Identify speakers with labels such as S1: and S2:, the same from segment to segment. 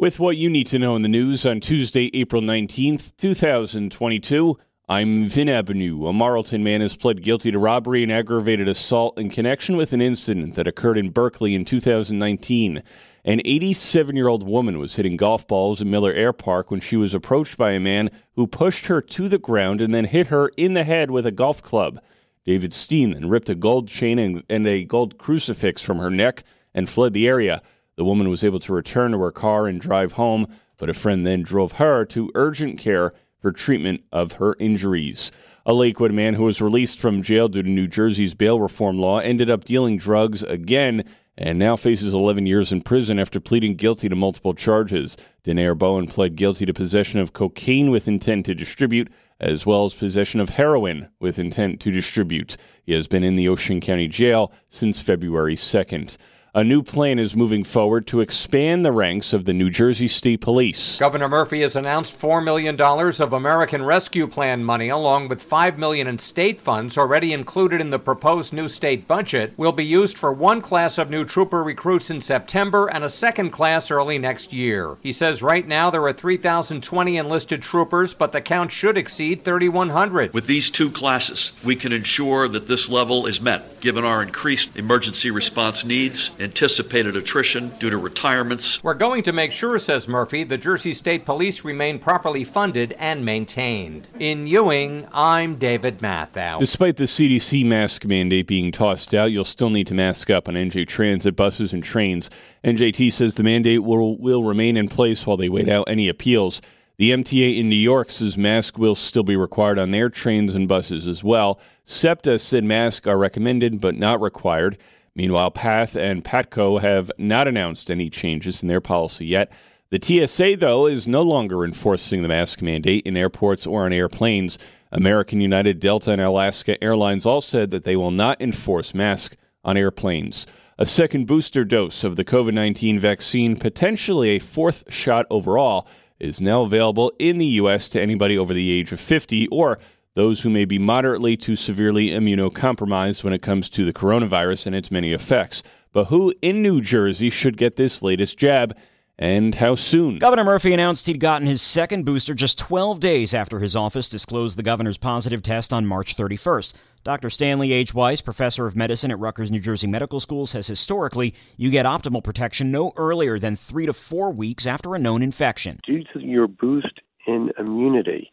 S1: With what you need to know in the news on Tuesday, April 19th, 2022, I'm Vin Ebenau. A Marlton man has pled guilty to robbery and aggravated assault in connection with an incident that occurred in Berkeley in 2019. An 87 year old woman was hitting golf balls in Miller Air Park when she was approached by a man who pushed her to the ground and then hit her in the head with a golf club. David Steen then ripped a gold chain and, and a gold crucifix from her neck and fled the area. The woman was able to return to her car and drive home, but a friend then drove her to urgent care for treatment of her injuries. A Lakewood man who was released from jail due to New Jersey's bail reform law ended up dealing drugs again and now faces 11 years in prison after pleading guilty to multiple charges. Denair Bowen pled guilty to possession of cocaine with intent to distribute, as well as possession of heroin with intent to distribute. He has been in the Ocean County Jail since February 2nd. A new plan is moving forward to expand the ranks of the New Jersey State Police.
S2: Governor Murphy has announced $4 million of American Rescue Plan money, along with 5 million in state funds already included in the proposed new state budget, will be used for one class of new trooper recruits in September and a second class early next year. He says right now there are 3,020 enlisted troopers, but the count should exceed 3,100.
S3: With these two classes, we can ensure that this level is met, given our increased emergency response needs anticipated attrition due to retirements.
S2: We're going to make sure, says Murphy, the Jersey State Police remain properly funded and maintained. In Ewing, I'm David Matthau.
S1: Despite the CDC mask mandate being tossed out, you'll still need to mask up on NJ Transit buses and trains. NJT says the mandate will, will remain in place while they wait out any appeals. The MTA in New York says masks will still be required on their trains and buses as well. SEPTA said masks are recommended but not required. Meanwhile, PATH and PATCO have not announced any changes in their policy yet. The TSA, though, is no longer enforcing the mask mandate in airports or on airplanes. American, United, Delta, and Alaska Airlines all said that they will not enforce masks on airplanes. A second booster dose of the COVID 19 vaccine, potentially a fourth shot overall, is now available in the U.S. to anybody over the age of 50 or those who may be moderately to severely immunocompromised when it comes to the coronavirus and its many effects. But who in New Jersey should get this latest jab? And how soon?
S4: Governor Murphy announced he'd gotten his second booster just 12 days after his office disclosed the governor's positive test on March 31st. Dr. Stanley H. Weiss, professor of medicine at Rutgers New Jersey Medical School, says historically you get optimal protection no earlier than three to four weeks after a known infection.
S5: Due to your boost in immunity,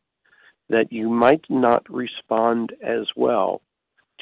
S5: that you might not respond as well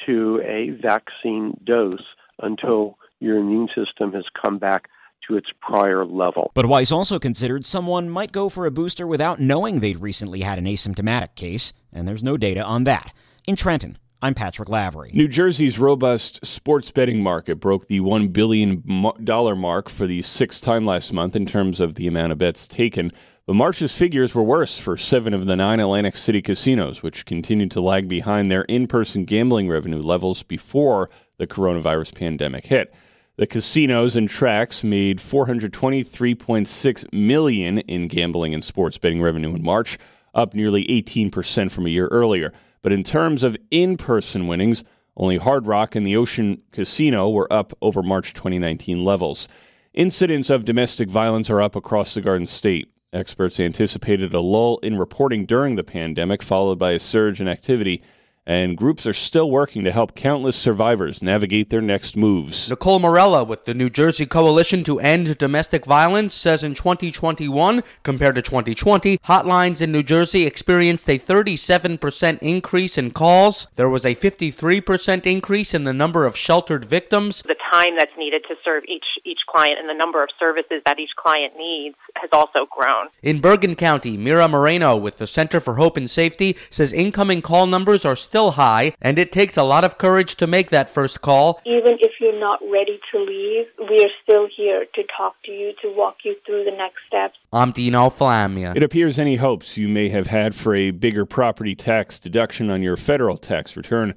S5: to a vaccine dose until your immune system has come back to its prior level.
S4: But Weiss also considered someone might go for a booster without knowing they'd recently had an asymptomatic case, and there's no data on that. In Trenton, I'm Patrick Lavery.
S1: New Jersey's robust sports betting market broke the $1 billion mark for the sixth time last month in terms of the amount of bets taken. But March's figures were worse for seven of the nine Atlantic City casinos, which continued to lag behind their in person gambling revenue levels before the coronavirus pandemic hit. The casinos and tracks made 423.6 million in gambling and sports betting revenue in March, up nearly 18% from a year earlier. But in terms of in-person winnings, only Hard Rock and the Ocean Casino were up over March 2019 levels. Incidents of domestic violence are up across the Garden State. Experts anticipated a lull in reporting during the pandemic, followed by a surge in activity and groups are still working to help countless survivors navigate their next moves.
S6: Nicole Morella with the New Jersey Coalition to End Domestic Violence says in 2021 compared to 2020, hotlines in New Jersey experienced a 37% increase in calls. There was a 53% increase in the number of sheltered victims.
S7: The time that's needed to serve each each client and the number of services that each client needs has also grown.
S6: In Bergen County, Mira Moreno with the Center for Hope and Safety says incoming call numbers are still still high, and it takes a lot of courage to make that first call.
S8: Even if you're not ready to leave, we are still here to talk to you, to walk you through the next steps.
S6: I'm Dino Flamia.
S1: It appears any hopes you may have had for a bigger property tax deduction on your federal tax return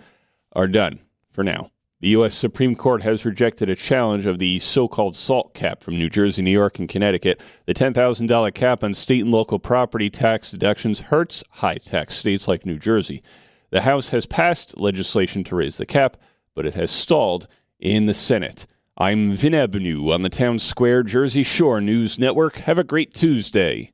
S1: are done for now. The U.S. Supreme Court has rejected a challenge of the so called SALT cap from New Jersey, New York, and Connecticut. The $10,000 cap on state and local property tax deductions hurts high tax states like New Jersey. The House has passed legislation to raise the cap, but it has stalled in the Senate. I'm Vin Ebenau on the Town Square Jersey Shore News Network. Have a great Tuesday.